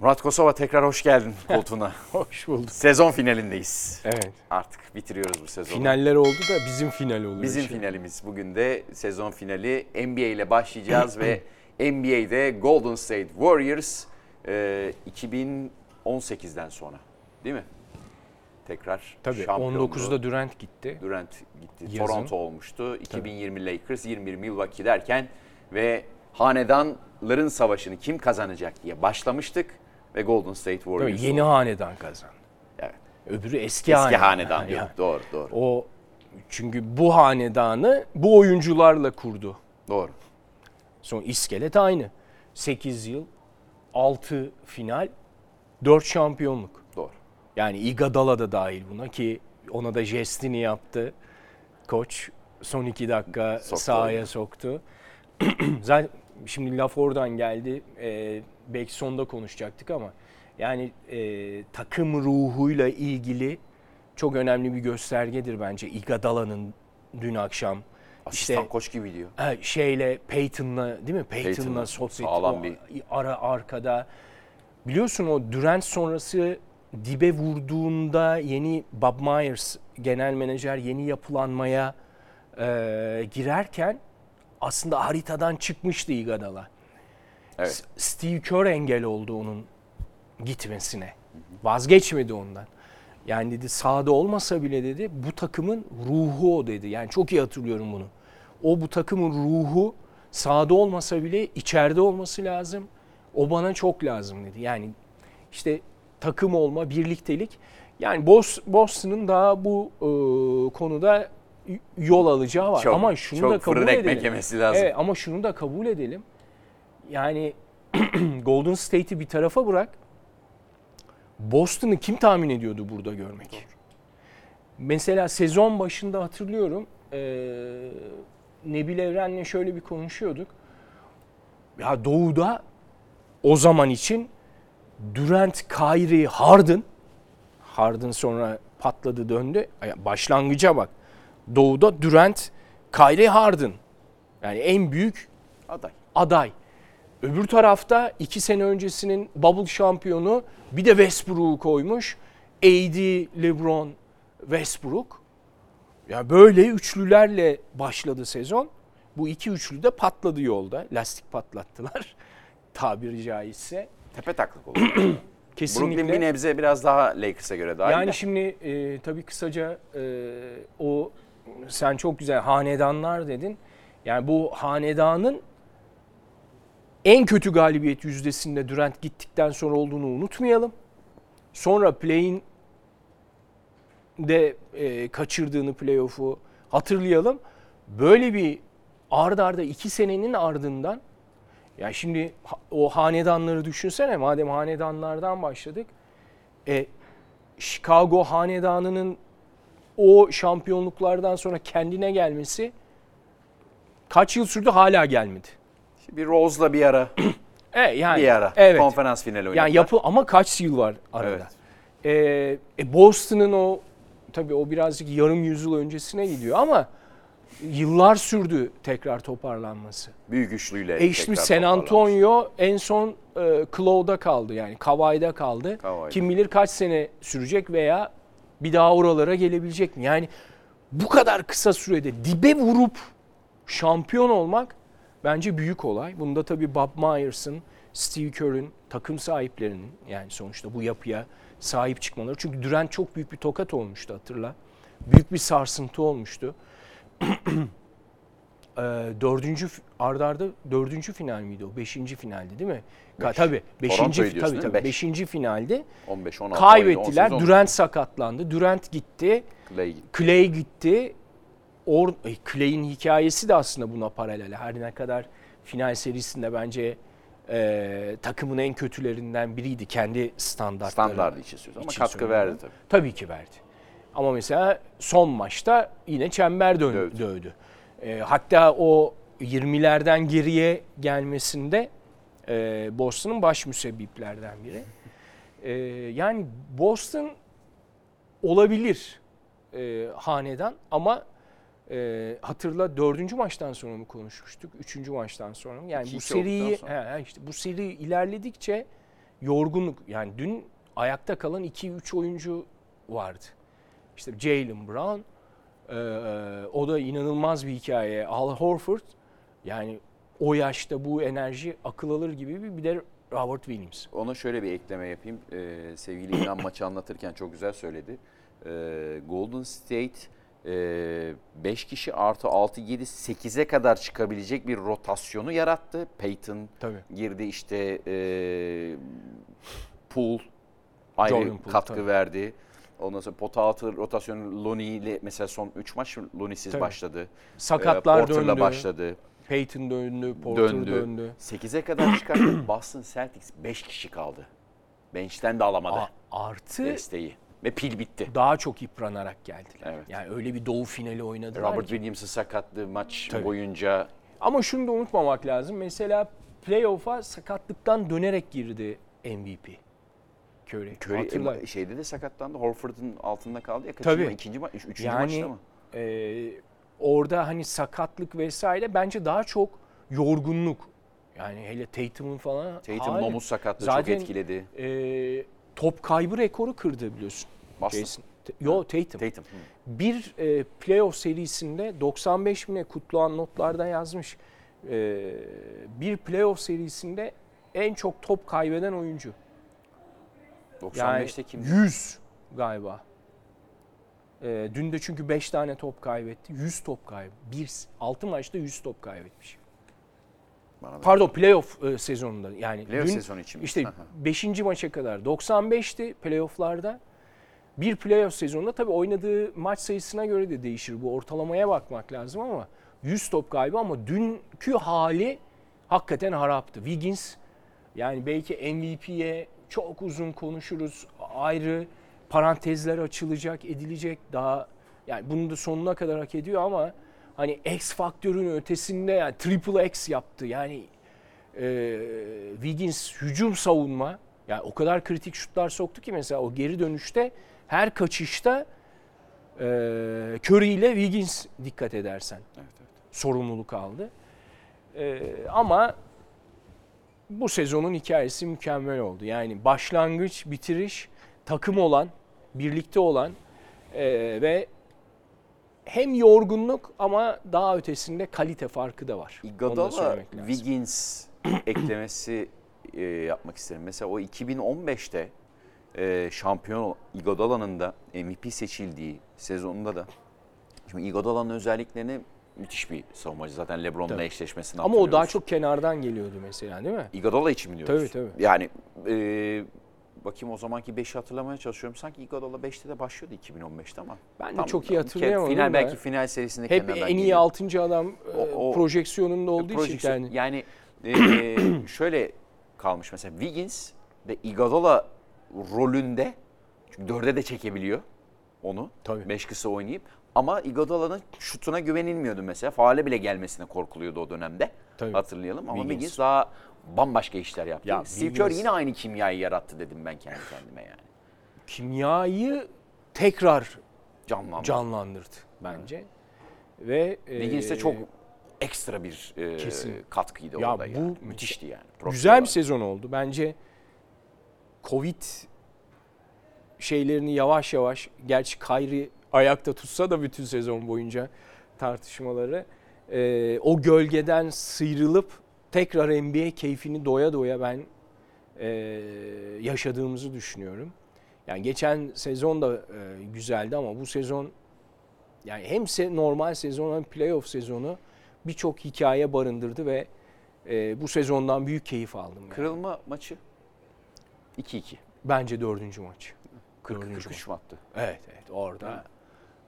Murat Kosova tekrar hoş geldin koltuğuna. Hoş bulduk. Sezon finalindeyiz. Evet. Artık bitiriyoruz bu sezonu. Finaller oldu da bizim final oluyor. Bizim şimdi. finalimiz. Bugün de sezon finali NBA ile başlayacağız ve NBA'de Golden State Warriors e, 2018'den sonra değil mi? Tekrar Tabii şampiyonluğu. 19'da Durant gitti. Durant gitti. Yazın. Toronto olmuştu. 2020 Lakers, 21 Milwaukee derken ve hanedanların savaşını kim kazanacak diye başlamıştık ve Golden State Warriors. yeni hanedan kazandı. Evet. Öbürü eski, Eski hanedan. hanedan diyor. Yani Doğru, doğru. O çünkü bu hanedanı bu oyuncularla kurdu. Doğru. Son iskelet aynı. 8 yıl, 6 final, 4 şampiyonluk. Doğru. Yani Iguodala da dahil buna ki ona da jestini yaptı. Koç son iki dakika Soktu sahaya oyunu. soktu. Zaten şimdi laf oradan geldi. Ee, belki sonda konuşacaktık ama yani e, takım ruhuyla ilgili çok önemli bir göstergedir bence Iguodala'nın dün akşam Asistan işte koç gibi diyor. Ha, şeyle Peyton'la değil mi? Peyton'la Peyton'la sohbet sağlam o bir- ara arkada. Biliyorsun o Durant sonrası dibe vurduğunda yeni Bob Myers genel menajer yeni yapılanmaya e, girerken aslında haritadan çıkmıştı Iguodala. Evet. Steve Kerr engel oldu onun gitmesine. Vazgeçmedi ondan. Yani dedi sahada olmasa bile dedi bu takımın ruhu o dedi. Yani çok iyi hatırlıyorum bunu. O bu takımın ruhu sahada olmasa bile içeride olması lazım. O bana çok lazım dedi. Yani işte takım olma, birliktelik. Yani Bos- Boston'ın daha bu e, konuda yol alacağı var. Çok, ama şunu çok da kabul edelim. yemesi lazım. Evet ama şunu da kabul edelim. Yani Golden State'i bir tarafa bırak. Boston'ı kim tahmin ediyordu burada görmek? Mesela sezon başında hatırlıyorum. eee Nebil Evren'le şöyle bir konuşuyorduk. Ya Doğu'da o zaman için Durant, Kyrie, Harden Harden sonra patladı döndü. Başlangıca bak. Doğu'da Durant, Kyrie, Harden. Yani en büyük Aday. aday. Öbür tarafta iki sene öncesinin bubble şampiyonu bir de Westbrook'u koymuş. AD, LeBron, Westbrook. Ya böyle üçlülerle başladı sezon. Bu iki üçlü de patladı yolda. Lastik patlattılar. Tabiri caizse. Tepe taklak oldu. Brooklyn Kesinlikle. bir nebze biraz daha Lakers'a göre daha iyi. Yani de. şimdi e, tabii kısaca e, o sen çok güzel hanedanlar dedin. Yani bu hanedanın en kötü galibiyet yüzdesinde Durant gittikten sonra olduğunu unutmayalım. Sonra play'in de e, kaçırdığını playoff'u hatırlayalım. Böyle bir ard arda iki senenin ardından ya şimdi o hanedanları düşünsene madem hanedanlardan başladık. E, Chicago hanedanının o şampiyonluklardan sonra kendine gelmesi kaç yıl sürdü hala gelmedi. Bir Rose'la bir ara, E yani bir ara evet. konferans finali oynadılar. Yani yapı ama kaç yıl var arada? Evet. E, e, Boston'ın o tabii o birazcık yarım yüzyıl öncesine gidiyor ama yıllar sürdü tekrar toparlanması. Büyük üçlüyle E işte tekrar San. Antonio en son e, Claw'da kaldı yani Kawhi'da kaldı. Kawhi'da. Kim bilir kaç sene sürecek veya bir daha oralara gelebilecek mi? Yani bu kadar kısa sürede dibe vurup şampiyon olmak bence büyük olay. Bunda tabii Bob Myers'ın, Steve Kerr'ün, takım sahiplerinin yani sonuçta bu yapıya sahip çıkmaları. Çünkü Durant çok büyük bir tokat olmuştu hatırla. Büyük bir sarsıntı olmuştu. Ee, dördüncü ardarda arda dördüncü final miydi o? Beşinci finaldi değil mi? Beş. tabii. Beşinci, tabii, tabii, Beş. beşinci finalde 15, 16, kaybettiler. 17, 18, Durant sakatlandı. Durant gitti. Clay gitti. Clay gitti. Or e, Clay'in hikayesi de aslında buna paralel. Her ne kadar final serisinde bence e, takımın en kötülerinden biriydi kendi standartları. Standardı için söylüyoruz ama için katkı söylüyorum. verdi tabii. Tabii ki verdi. Ama mesela son maçta yine çember dön- Dövdü. dövdü. E, hatta o 20'lerden geriye gelmesinde e, Boston'ın baş müsebbiplerden biri. E, yani Boston olabilir e, hanedan ama e, hatırla dördüncü maçtan sonra mı konuşmuştuk? Üçüncü maçtan sonra mı? Yani bu 2-2 seriyi he, işte bu seri ilerledikçe yorgunluk yani dün ayakta kalan 2-3 oyuncu vardı. İşte Jalen Brown e, o da inanılmaz bir hikaye. Al Horford yani o yaşta bu enerji akıl alır gibi bir, bir de Robert Williams. Ona şöyle bir ekleme yapayım. Ee, sevgili İlhan maçı anlatırken çok güzel söyledi. Ee, Golden State 5 kişi artı 6, 7, 8'e kadar çıkabilecek bir rotasyonu yarattı. Peyton Tabii. girdi işte e, Poole ayrı Jordan Poole, katkı tabii. verdi. Ondan sonra pota altı rotasyonu Lonnie ile mesela son 3 maç Lonnie'siz Tabii. başladı. Sakatlar Ee, Porter'la döndü. başladı. Peyton döndü, Porter Döndü. döndü. 8'e kadar çıkarttı. Boston Celtics 5 kişi kaldı. Bench'ten de alamadı A- artı desteği. Ve pil bitti. daha çok yıpranarak geldiler. Evet. Yani öyle bir doğu finali oynadılar Robert ki. Williams'ın sakatlığı maç Tabii. boyunca Ama şunu da unutmamak lazım. Mesela playoff'a sakatlıktan dönerek girdi MVP. Curry. Curry e, şeyde de sakatlandı. Horford'un altında kaldı ya. Kaçıncı Tabii. ikinci maç, üç- üçüncü Yani maçta mı? e, orada hani sakatlık vesaire bence daha çok yorgunluk. Yani hele Tatum'un falan Tatum'un hali- omuz sakatlığı Zaten- çok etkiledi. e, top kaybı rekoru kırdı biliyorsun. Boston. Jason. Yo Tatum. Tatum. Bir e, playoff serisinde 95 bine kutluğan notlarda yazmış. E, bir playoff serisinde en çok top kaybeden oyuncu. Yani 95'te kim? 100 galiba. E, dün de çünkü 5 tane top kaybetti. 100 top kaybı. Bir, 6 maçta 100 top kaybetmiş. Bana Pardon playoff e, sezonunda. Yani Playoff dün sezonu için mi? işte Aha. 5. maça kadar 95'ti playofflarda. Bir playoff sezonunda tabii oynadığı maç sayısına göre de değişir. Bu ortalamaya bakmak lazım ama 100 top kaybı ama dünkü hali hakikaten haraptı. Wiggins yani belki MVP'ye çok uzun konuşuruz. Ayrı parantezler açılacak, edilecek. Daha yani bunu da sonuna kadar hak ediyor ama hani X faktörün ötesinde yani triple X yaptı. Yani e, Wiggins hücum savunma yani o kadar kritik şutlar soktu ki mesela o geri dönüşte her kaçışta e, Curry ile Wiggins dikkat edersen Evet, evet. sorumluluk aldı. E, ama bu sezonun hikayesi mükemmel oldu. Yani başlangıç, bitiriş, takım olan, birlikte olan e, ve hem yorgunluk ama daha ötesinde kalite farkı da var. Iguodala. Wiggins eklemesi e, yapmak isterim. Mesela o 2015'te e, şampiyon Iguodala'nın da MVP seçildiği sezonunda da şimdi Iguodala'nın özelliklerini müthiş bir savunmacı. Zaten LeBron'la eşleşmesini Ama o daha çok kenardan geliyordu mesela değil mi? Iguodala için mi diyoruz? Tabii, tabii. Yani e, bakayım o zamanki 5'i hatırlamaya çalışıyorum. Sanki Iguodala 5'te de başlıyordu 2015'te ama. Ben de çok iyi hatırlayamadım Final belki final serisinde Hep en iyi geliyor. 6. adam e, O- o- projeksiyonunda olduğu için Projeksiyon- yani. Yani e, şöyle kalmış mesela Wiggins ve Iguodala rolünde çünkü dörde de çekebiliyor onu. Tabii. Beş kısa oynayıp ama Iguodala'nın şutuna güvenilmiyordu mesela. Faale bile gelmesine korkuluyordu o dönemde. Tabii. Hatırlayalım ama Wiggins. Wiggins daha bambaşka işler yaptı. Ya Steve Kerr yine aynı kimyayı yarattı dedim ben kendi kendime yani. Kimyayı tekrar Canlandı. canlandırdı bence. Ve Wiggins de e, çok ekstra bir e, kesin. katkıydı Ya orada bu yani. Müthişti yani. Güzel bir olarak. sezon oldu. Bence Covid şeylerini yavaş yavaş gerçi Kyrie ayakta tutsa da bütün sezon boyunca tartışmaları e, o gölgeden sıyrılıp tekrar NBA keyfini doya doya ben e, yaşadığımızı düşünüyorum. Yani geçen sezon da e, güzeldi ama bu sezon yani hem se- normal sezon hem playoff sezonu birçok hikaye barındırdı ve e, bu sezondan büyük keyif aldım. yani. Kırılma maçı 2-2. Bence dördüncü maç. 40 Dördüncü 43 mü attı? Evet evet orada. Mi?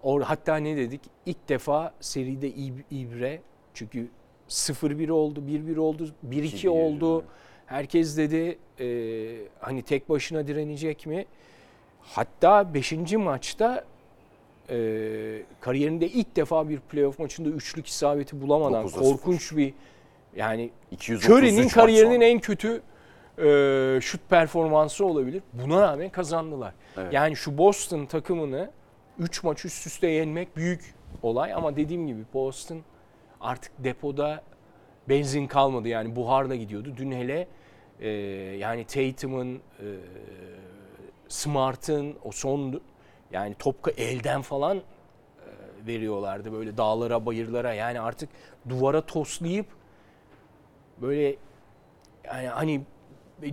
Or hatta ne dedik? İlk defa seride ib- ibre çünkü 0-1 oldu, 1-1 oldu, 1-2 2-1 oldu. Herkes dedi e, hani tek başına direnecek mi? Hatta 5. maçta e, kariyerinde ilk defa bir playoff maçında üçlük isabeti bulamadan 9'a korkunç bir yani 233 Curry'nin kariyerinin en kötü e, şut performansı olabilir. Buna rağmen kazandılar. Evet. Yani şu Boston takımını 3 maç üst üste yenmek büyük olay ama dediğim gibi Boston artık depoda benzin kalmadı yani buharla gidiyordu. Dün hele Ee, yani Tatum'un, e, Smart'ın o son yani top elden falan e, veriyorlardı böyle dağlara, bayırlara. Yani artık duvara toslayıp böyle yani hani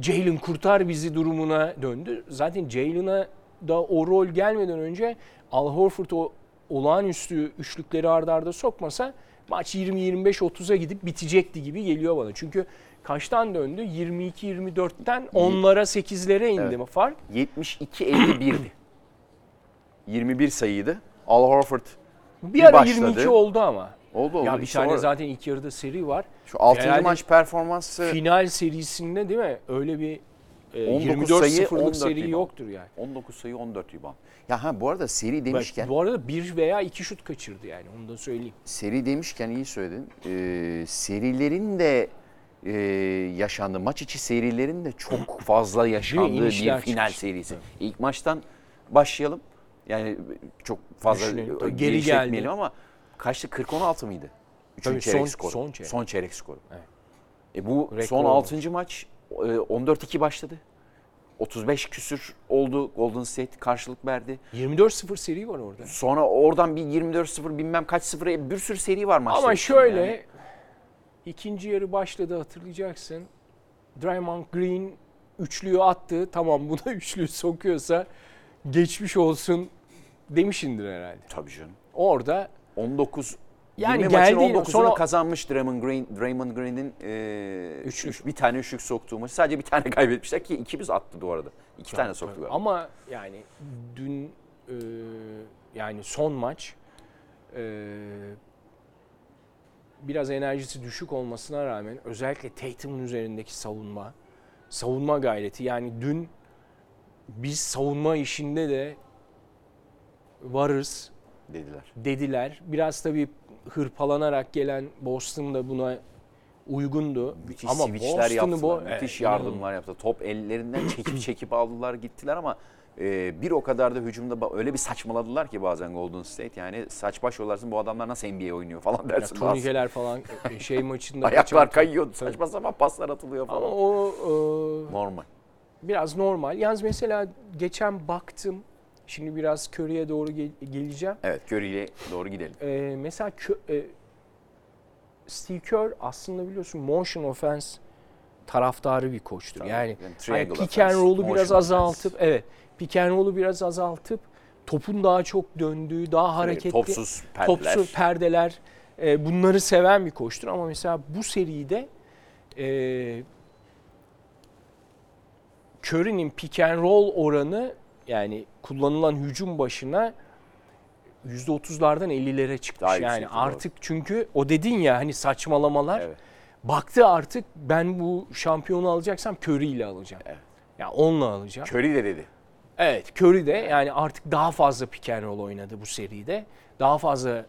Jalen kurtar bizi durumuna döndü. Zaten Jalen'a da o rol gelmeden önce Al Horford o olağanüstü üçlükleri ardarda arda sokmasa maç 20-25-30'a gidip bitecekti gibi geliyor bana. Çünkü kaçtan döndü? 22-24'ten 10'lara 8'lere indi Evet. fark. 72-51'di. 21 sayıydı. Al Horford Bir, Bir ara başladı. 22 oldu ama. oldu oldu. Ya bir İşte tane zaten ilk yarıda seri var. Şu 6. Herhalde maç performansı Final serisinde değil mi? Öyle bir 19 24 sayı, sıfırlık 14 seri rebound. yoktur yani. 19 sayı 14 rebound. Ya ha bu arada seri demişken Bak, bu arada bir veya iki şut kaçırdı yani onu da söyleyeyim. seri demişken iyi söyledin. Ee, serilerin de e, yaşandığı maç içi serilerin de çok fazla yaşandığı bir final çıkmış. serisi. İlk maçtan başlayalım. Yani çok fazla Düşünelim. Geri geldi. ama kaçtı 40-16 mıydı? Üçüncü Tabii çeyrek son- skoru. son çeyrek. Son çeyrek skoru. Evet. E bu Rekor son olmuş. 6. maç 14-2 başladı. 35 küsür oldu. Golden State karşılık verdi. 24-0 seri var orada. Sonra oradan bir 24-0 bilmem kaç sıfıra bir sürü seri var maçta. Ama şöyle ikinci yarı başladı hatırlayacaksın. Draymond Green üçlüyü attı. Tamam bu da üçlüyü sokuyorsa geçmiş olsun demişindir herhalde. Tabii canım. Orada 19 Yani yani maçın geldi- 19'unu sonra- kazanmış Draymond Green Draymond Green'in e, Üçlük. üç- bir tane üçlük soktuğu maçı. Sadece bir tane kaybetmişler ki ikimiz attı bu arada. İki tane soktular. Ama yani dün e, yani son maç e, biraz enerjisi düşük olmasına rağmen özellikle Tatum'un üzerindeki savunma, savunma gayreti yani dün biz savunma işinde de varız dediler. dediler. Biraz tabii hırpalanarak gelen Boston da buna uygundu. Müthiş ama switchler yaptılar. bu- müthiş yardımlar yaptı. Top ellerinden çekip çekip aldılar gittiler ama e, bir o kadar da hücumda öyle bir saçmaladılar ki bazen Golden State. Yani saç baş yolarsın bu adamlar nasıl NBA oynuyor falan Ya, dersin. bazen. turnikeler falan e, şey maçında Ayaklar kaçan- kayıyor. Tabii. Saçma sapan paslar atılıyor Ama falan. o e, Normal. biraz normal. Yalnız mesela geçen baktım. Şimdi biraz Curry'e doğru gel- geleceğim. Evet Curry'ye doğru gidelim. E, mesela Kö- e, Steve Kerr aslında biliyorsun motion offense taraftarı bir koçtur. Tabii. Yani, Yani hani pick and offense, roll'u biraz offense. azaltıp evet pick and roll'u biraz azaltıp topun daha çok döndüğü, daha hareketli Topsuz perdeler. topsuz perdeler e, bunları seven bir koçtur ama mesela bu seride e, Curry'nin pick and roll oranı yani kullanılan hücum başına %30'lardan 50'lere çıkmış. Daha yani artık çünkü o dedin ya hani saçmalamalar. Evet. Baktı artık ben bu şampiyonu alacaksam Curry ile alacağım. Evet. Ya onunla alacağım. Curry de dedi. Evet Curry de yani artık daha fazla pick and roll oynadı bu seride. Daha fazla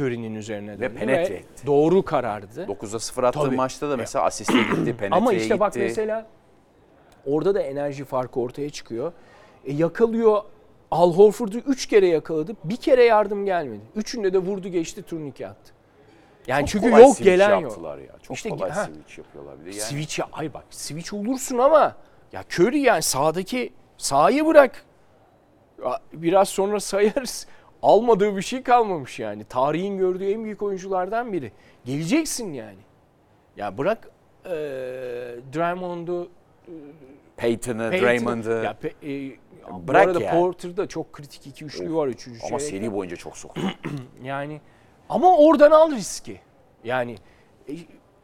Curry'nin üzerine döndü penetre etti. doğru karardı. 9'a 0 attığı Tabii. maçta da mesela asiste gitti, penetreye Ama işte gitti. bak mesela orada da enerji farkı ortaya çıkıyor. E, yakalıyor Al Horford'u 3 kere yakaladı. Bir kere yardım gelmedi. Üçünde de vurdu geçti turnike attı. Yani Çok çünkü kolay yok switch gelen yok. yaptılar ya. Çok İşte kolay ha. switch yapıyorlar bir de yani. Switch ya- ay bak switch olursun ama ya Curry yani sağdaki sahayı bırak. Ya Biraz sonra sayarız. Almadığı bir şey kalmamış yani. Tarihin gördüğü en büyük oyunculardan biri. Geleceksin yani. Ya bırak eee Draymond'u Peyton'ı, Payton- Draymond'ı Ya, pe- e, bu Bırak arada yani. Porter'da çok kritik iki üçlü var üçüncü ama seri boyunca çok soktu. Yani ama oradan al riski. Yani e,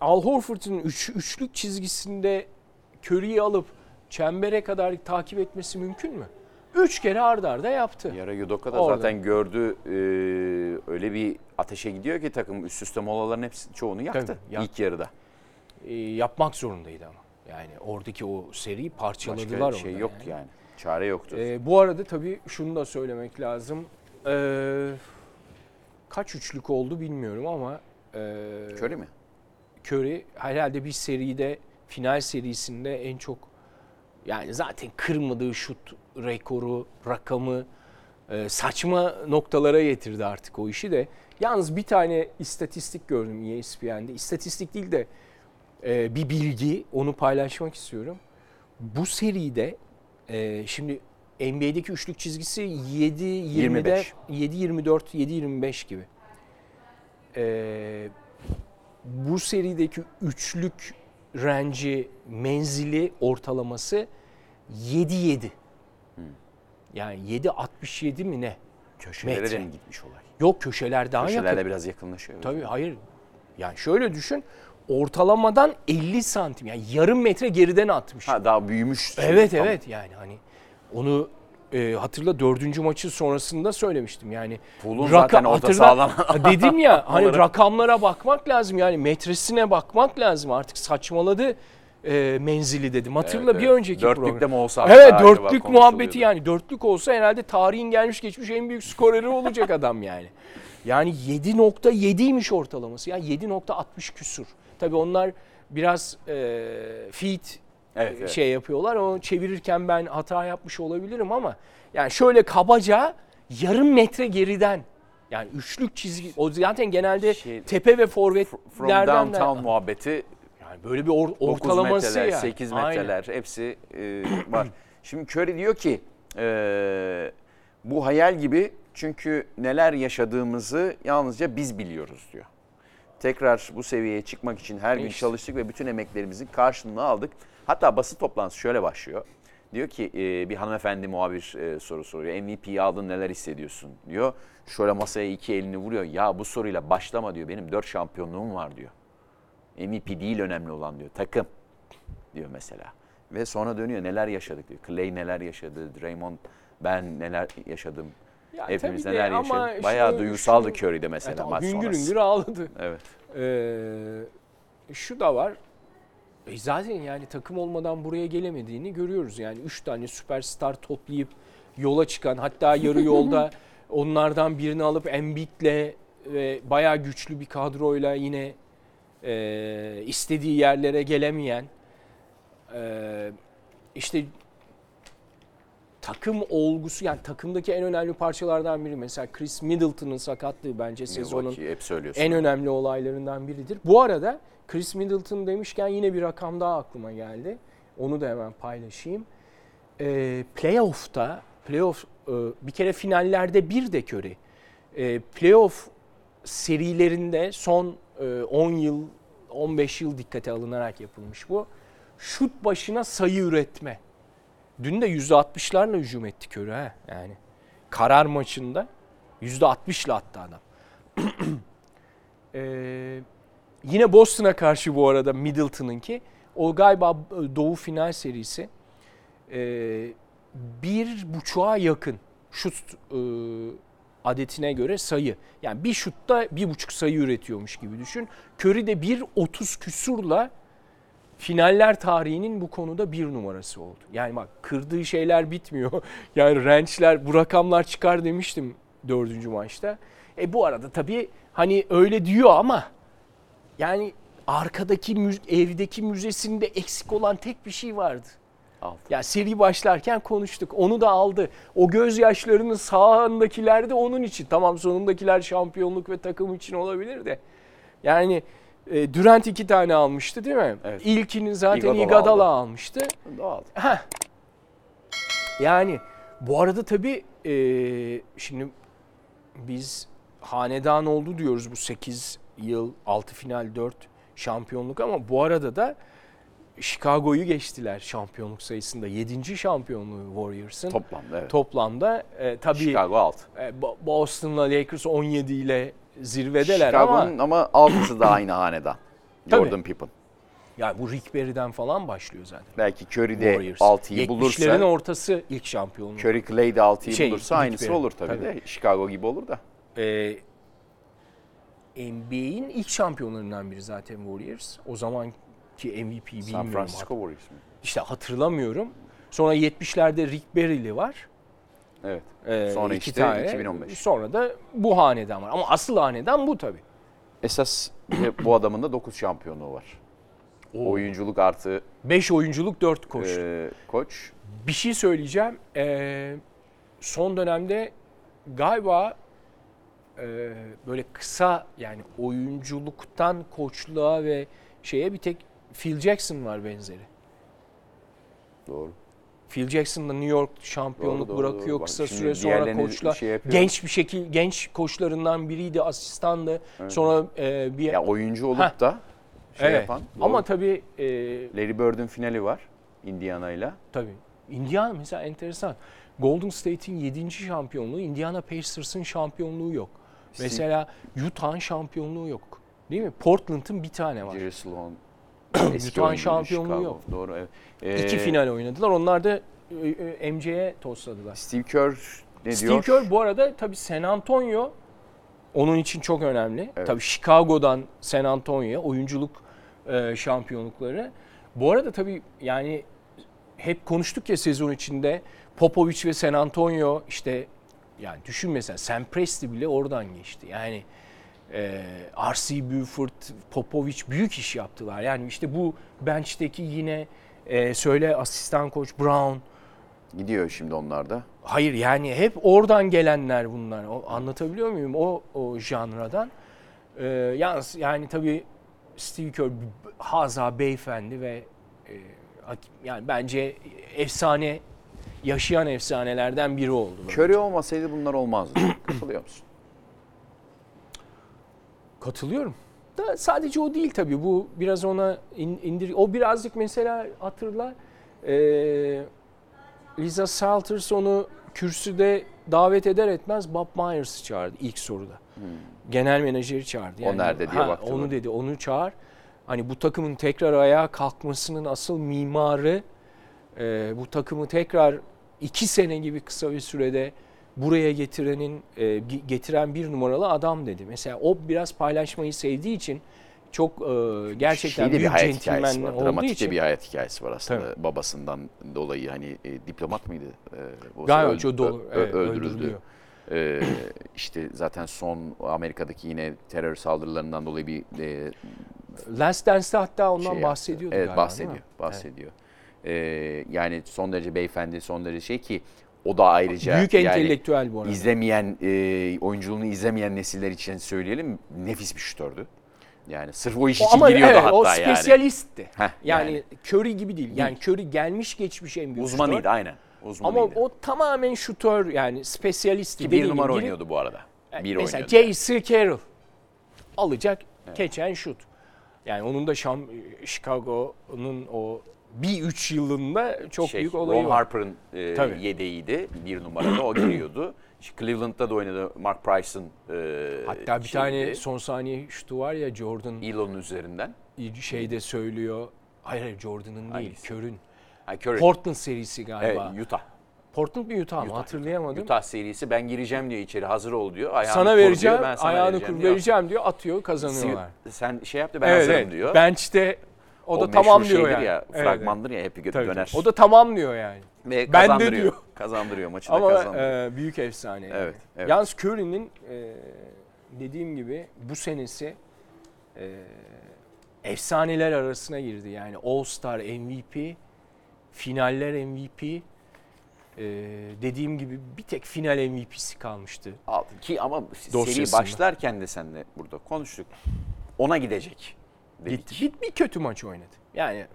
Al Horford'un üç, üçlük çizgisinde Curry'i alıp çembere kadar takip etmesi mümkün mü? Üç kere ardarda arda yaptı. Yara Yudoka da Orada. zaten gördü e, öyle bir ateşe gidiyor ki takım üst üste molaların hepsi çoğunu yaktı Tabii, yak- ilk yarıda. E, yapmak zorundaydı ama. Yani oradaki o seriyi parçaladılar Başka şey orada yoktu yani. Çare yoktu. E, bu arada tabii şunu da söylemek lazım. E, kaç üçlük oldu bilmiyorum ama e, Curry mi? Curry herhalde bir seride final serisinde en çok yani zaten kırmadığı şut rekoru, rakamı e, saçma noktalara getirdi artık o işi de. Yalnız bir tane istatistik gördüm ESPN'de. İstatistik değil de e, bir bilgi. Onu paylaşmak istiyorum. Bu seride e, şimdi NBA'deki üçlük çizgisi 7 20'de 7 24 7 25 gibi. E, bu serideki üçlük range'i menzili ortalaması 7 7. Yani 7 67 mi ne? Köşelere Metre. de mi gitmiş olay? Yok köşeler daha yakın. Köşelerle biraz yakınlaşıyor. Tabii hayır. Yani şöyle düşün. Ortalamadan 50 santim yani yarım metre geriden atmış. Ha daha büyümüş. evet Tamam. evet yani hani onu e, hatırla dördüncü maçı sonrasında söylemiştim yani. Pool'un Raka- zaten orta hatırla- Dedim ya hani olarak. rakamlara bakmak lazım yani metresine bakmak lazım artık saçmaladı e, menzili dedim. Hatırla Evet, bir evet. önceki Dörtlükte program. mi olsa Evet dörtlük muhabbeti yani dörtlük olsa herhalde tarihin gelmiş geçmiş en büyük skoreri olacak adam yani. Yani 7.7'ymiş ortalaması ya 7.60 küsur. Tabii onlar biraz e, feet Evet, evet. şey yapıyorlar. O çevirirken ben hata yapmış olabilirim ama yani şöyle kabaca yarım metre geriden yani üçlük çizgi o zaten genelde Şey- tepe ve From forvetlerden de downtown muhabbeti yani böyle bir or- 9 ortalaması metreler, yani. 8 Aynen. metreler hepsi e, var. Şimdi Curry diyor ki e, bu hayal gibi çünkü neler yaşadığımızı yalnızca biz biliyoruz diyor. Tekrar bu seviyeye çıkmak için her gün İşte. çalıştık ve bütün emeklerimizin karşılığını aldık. Hatta basın toplantısı şöyle başlıyor. Diyor ki e, bir hanımefendi muhabir e, soru soruyor. MVP'yi aldın neler hissediyorsun diyor. Şöyle masaya iki elini vuruyor. Ya bu soruyla başlama diyor. Benim dört şampiyonluğum var diyor. MVP değil önemli olan diyor. Takım diyor mesela. Ve sonra dönüyor neler yaşadık diyor. Clay neler yaşadı, Draymond ben neler yaşadım. Ya Hepimiz tabii neler ama yaşadık. Bayağı şu- duygusaldı şu- Curry'de mesela Evet, maç hüngür sonrası. hüngür ağladı. Evet. Ee, şu da var. E zaten yani takım olmadan buraya gelemediğini görüyoruz. Yani 3 tane süperstar toplayıp yola çıkan hatta yarı yolda onlardan birini alıp Embiid'le ve bayağı güçlü bir kadroyla yine e, istediği yerlere gelemeyen e, işte takım olgusu yani takımdaki en önemli parçalardan biri mesela Chris Middleton'ın sakatlığı bence sezonun en önemli olaylarından biridir. Bu arada Chris Middleton demişken yine bir rakam daha aklıma geldi. Onu da hemen paylaşayım. Ee, playoff'ta, playoff e, bir kere finallerde bir de Curry. E, playoff serilerinde son e, 10 yıl, 15 yıl dikkate alınarak yapılmış bu. Şut başına sayı üretme. Dün de %60'larla hücum etti Curry ha yani. Karar maçında %60'la attı adam. Ee, yine Boston'a karşı bu arada Middleton'ınki. O galiba Doğu final serisi. Ee, bir buçuğa yakın şut e, adetine göre sayı. Yani bir şutta bir buçuk sayı üretiyormuş gibi düşün. Curry de 1.30 küsurla finaller tarihinin bu konuda bir numarası oldu. Yani bak kırdığı şeyler bitmiyor. Yani range'ler bu rakamlar çıkar demiştim dördüncü maçta. E bu arada tabii hani öyle diyor ama yani arkadaki evdeki müzesinde eksik olan tek bir şey vardı. Aldı. Ya seri başlarken konuştuk. Onu da aldı. O gözyaşlarının sağındakiler de onun için. Tamam sonundakiler şampiyonluk ve takım için olabilir de. Yani e, Durant iki tane almıştı değil mi? Evet. İlkini zaten Iguodala Iguodala aldı. almıştı. Doğal. Heh. Yani bu arada tabii e, şimdi biz hanedan oldu diyoruz bu 8 yıl 6 final 4 şampiyonluk ama bu arada da Chicago'yu geçtiler şampiyonluk sayısında. 7. şampiyonluğu Warriors'ın. Toplamda evet. Toplamda e, tabii Chicago alt. e, Bo- Boston'la Lakers 17 ile zirvedeler ama Chicago'nun ama altısı da aynı hanedan. Jordan Pippen. ya bu Rick Barry'den falan başlıyor zaten. Belki Curry de Warriors. 6'yı 70'lerin bulursa, ortası ilk şampiyonluğu. Curry Clay de 6'yı Şey, bulursa Rick aynısı Barry. olur tabii, Tabii. de. Chicago gibi olur da. Ee, NBA'in ilk şampiyonlarından biri zaten Warriors. O zamanki MVP bilmiyorum. San Francisco Warriors mu? İşte hatırlamıyorum. Sonra 70'lerde Rick Barry'li var. Evet. Ee, Sonra iki işte tane. 2015. Sonra da bu hanedan var. Ama asıl hanedan bu tabii. Esas bu adamın da 9 şampiyonluğu var. Oyunculuk artı 5 oyunculuk 4 koç. e, koç. Bir şey söyleyeceğim. Ee, son dönemde galiba e, böyle kısa yani oyunculuktan koçluğa ve şeye bir tek Phil Jackson var benzeri. Doğru. Phil Jackson da New York şampiyonluk Doğru, doğru, bırakıyor doğru. Bak kısa süre sonra diğerlerini koçla şey yapıyor. genç bir şekil genç koçlarından biriydi asistandı. Sonra e, bir Ya oyuncu olup Heh. da şey evet. yapan. Ama doğru. tabii e, Larry Bird'ün finali var Indiana'yla. tabii Indiana mesela enteresan. Golden State'in 7. şampiyonluğu, Indiana Pacers'ın şampiyonluğu yok. Mesela Utah'ın şampiyonluğu yok. Değil mi? Portland'ın bir tane var. Jerry Sloan. Oyuncuydu, şampiyonluğu yok. Doğru evet. İki Ee, final oynadılar. Onlar da e, e, MC'ye tosladılar. Steve Kerr ne Steve diyor? Kerr bu arada tabii San Antonio onun için çok önemli. Evet. Tabii Chicago'dan San Antonio'ya oyunculuk e, şampiyonlukları. Bu arada tabii yani hep konuştuk ya sezon içinde Popovich ve San Antonio işte yani düşün mesela Sam Presti bile oradan geçti. Yani e, R.C. Buford, Popovich büyük iş yaptılar. Yani işte bu bench'teki yine e, söyle asistan koç Brown, Gidiyor şimdi onlar da. Hayır yani hep oradan gelenler bunlar. O, anlatabiliyor muyum? O, o janradan. Ee, yalnız yani tabii Steve Kerr haza beyefendi ve e, yani bence efsane yaşayan efsanelerden biri oldu. Curry olmasaydı bunlar olmazdı. Katılıyor musun? Katılıyorum. Da sadece o değil tabii. Bu biraz ona in- indir. O birazcık mesela hatırla. Ee, Lisa Salters onu kürsüde davet eder etmez Bob Myers'ı çağırdı ilk soruda. Genel menajeri çağırdı. O nerede diye ha, baktı Onu dedi. Onu çağır. Hani bu takımın tekrar ayağa kalkmasının asıl mimarı e, bu takımı tekrar iki sene gibi kısa bir sürede buraya getirenin e, getiren bir numaralı adam dedi. Mesela o biraz paylaşmayı sevdiği için çok e, gerçekten Şeyde bir büyük hayat hikayesi var. Dramatik için. bir hayat hikayesi var aslında. Babasından dolayı hani e, diplomat mıydı? E, Galiba öl- çok doğru. ö- Evet, öldürüldü. öldürülüyor. E, işte zaten son Amerika'daki yine terör saldırılarından dolayı bir e, Last Dance'de hatta ondan şey bahsediyordu Evet galiba. bahsediyor. Bahsediyor. E, yani son derece beyefendi, son derece şey ki o da ayrıca Büyük yani entelektüel bu arada. izlemeyen, e, oyunculuğunu izlemeyen nesiller için söyleyelim nefis bir şutördü. Yani sırf o iş O için ama giriyordu evet, hatta o yani. spesyalistti. Heh, yani, yani. Curry gibi değil. Yani Curry gelmiş geçmiş en büyük Uzmanıydı şutör. aynen. Ama Uzmanıydı. o tamamen şutör yani spesyalistti. Ki bir numara gibi oynuyordu bu arada. Bir Mesela. J.C. Carroll alacak keçen şut. Yani onun da Şam, Chicago'nun o bir üç yılında çok şey, büyük olayı Ron var. Harper'ın e, Tabii. yedeğiydi. Bir numarada o giriyordu. Cleveland'da da oynadı Mark Price'ın e, Hatta bir şeyiydi. tane son saniye şutu var ya Jordan Elon'un üzerinden. şeyde söylüyor. Hayır hayır Jordan'ın değil? Kör'ün. Curry. Portland serisi galiba. Evet, Utah. Portland mı Utah mı hatırlayamadım. Utah serisi ben gireceğim diyor içeri hazır ol diyor. Ayağını sana vereceğim, diyor, ben sana ayağını vereceğim kur diyor. vereceğim diyor, atıyor, kazanıyorlar. Sen şey yaptı ben evet, hazırım evet. diyor. Bench'te o, da meşhur tamam diyor yani. ya, Evet, fragmandır ya hep evet. döner. Tabii, tabii. O da tamam diyor yani. Ve Ben de diyor. Kazandırıyor maçı da Ama kazandırıyor. e, büyük efsane. yani. Evet, evet. Yalnız Curry'nin e, dediğim gibi bu senesi e, efsaneler arasına girdi. Yani All Star MVP, finaller MVP. e, dediğim gibi bir tek final MVP'si kalmıştı. Ki ama seri başlarken de seninle burada konuştuk. Ona gidecek. Gitti. Bir, bir kötü maç oynadı. Yani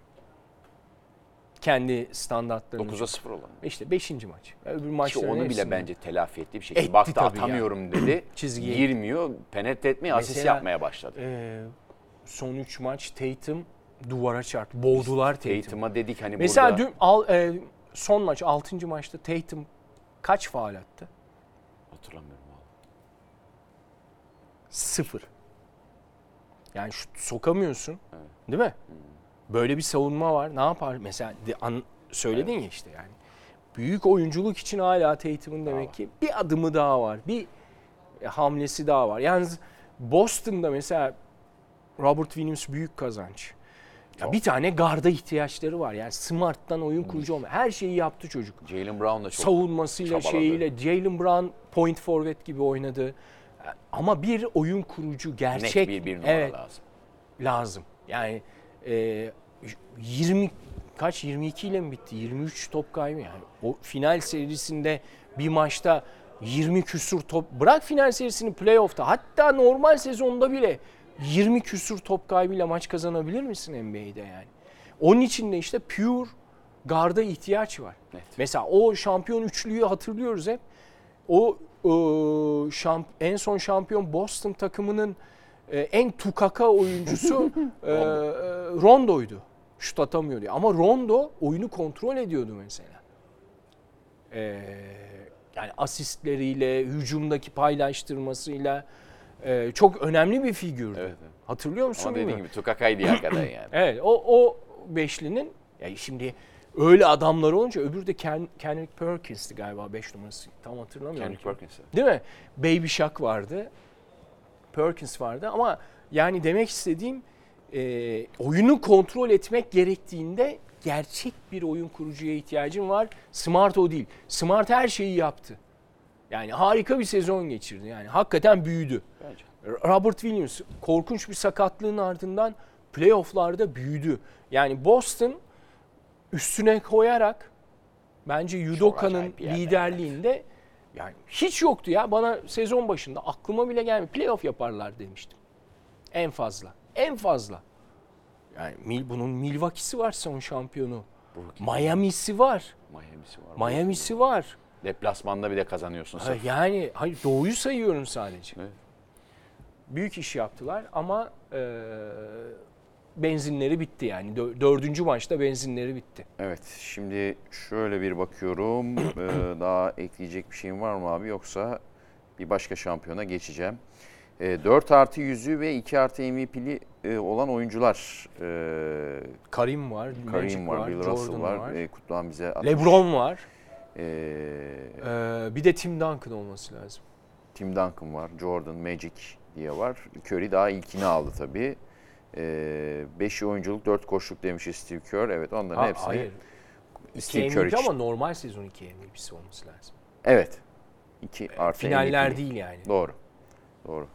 kendi standartlarını. 9'a 0 olan. İşte 5. maç. Öbür Ki maçların onu bile hepsinde. bence telafi etti bir şekilde. Etti Baktı atamıyorum dedi. Çizgiye. Girmiyor. Penetre etmeye, asist Mesela- yapmaya başladı. Ee, son 3 maç Tatum duvara çarptı. Boğdular Tatum. Tatum'a dedik hani Mesela burada. dün al, e, son maç 6. maçta Tatum kaç faal attı? Hatırlamıyorum. Sıfır. Yani şut sokamıyorsun. Değil mi? Böyle bir savunma var. Ne yapar? Mesela de, an, söyledin ya işte yani. Büyük oyunculuk için hala Tatum'un demek ki bir adımı daha var. Bir e, hamlesi daha var. Yalnız Boston'da mesela Robert Williams büyük kazanç. Ya bir tane garda ihtiyaçları var. Yani Smart'tan oyun kurucu olma. Her şeyi yaptı çocuk. Jalen Brown da çok Savunmasıyla çabaladı. şeyiyle Jalen Brown point forvet gibi oynadı. Ama bir oyun kurucu net gerçek bir, bir numara evet, lazım. lazım. Yani e, 20 kaç 22 ile mi bitti? 23 top kaybı yani. O final serisinde bir maçta 20 küsur top bırak final serisini playoff'ta hatta normal sezonda bile 20 küsur top kaybıyla maç kazanabilir misin NBA'de yani? Onun için de işte pure garda ihtiyaç var. Evet. Mesela o şampiyon üçlüyü hatırlıyoruz hep. O şamp- en son şampiyon Boston takımının e, en tukaka oyuncusu e, e, Rondo'ydu. Şut atamıyordu. Ama Rondo oyunu kontrol ediyordu mesela. E, yani asistleriyle, hücumdaki paylaştırmasıyla e, çok önemli bir figürdü. Evet, evet. Hatırlıyor musun? Ama dediğin gibi Tukaka'ydı hakikaten yani. Evet o, o beşlinin ya şimdi öyle adamlar olunca öbürü de Ken, Kendrick Perkins'ti galiba 5 numarası. Tam hatırlamıyorum. Kendrick Perkins'i. Değil mi? Baby Shaq vardı. Perkins vardı ama yani demek istediğim e, oyunu kontrol etmek gerektiğinde gerçek bir oyun kurucuya ihtiyacın var. Smart o değil. Smart her şeyi yaptı. Yani harika bir sezon geçirdi. Yani hakikaten büyüdü. Bence. Robert Williams korkunç bir sakatlığın ardından playofflarda büyüdü. Yani Boston üstüne koyarak bence Yudoka'nın liderliğinde yani hiç yoktu ya. Bana sezon başında aklıma bile gelmedi. Playoff yaparlar demiştim. En fazla. En fazla. Yani Mil- bunun Milwaukee'si var son şampiyonu. Brooklyn. Miami'si var. Miami'si var. Miami'si var. Deplasmanda bir de kazanıyorsun Ha, sen. Yani hayır doğuyu sayıyorum sadece. Evet. Büyük iş yaptılar ama e, benzinleri bitti yani. Dö- Dördüncü maçta benzinleri bitti. Evet şimdi şöyle bir bakıyorum. Ee, daha ekleyecek bir şeyim var mı abi yoksa bir başka şampiyona geçeceğim. Ee, 4 artı yüzü ve 2 artı MVP'li e, olan oyuncular. Ee, Karim var, Magic Kareem var, Bill Russell Jordan var. var. Ee, Kutluhan bize atmış. LeBron var. Ee, Ee, bir de Tim Duncan olması lazım. Tim Duncan var, Jordan, Magic diye var. Curry daha ilkini aldı tabii. 5 oyunculuk, 4 koşuluk demiş Steve Kerr. Evet onların Ha, hepsini. hayır. Steve Kerr için. ama normal sezon 2 MVP'si olması lazım. Evet. 2 artı Finaller MVP. değil yani. Doğru. Doğru.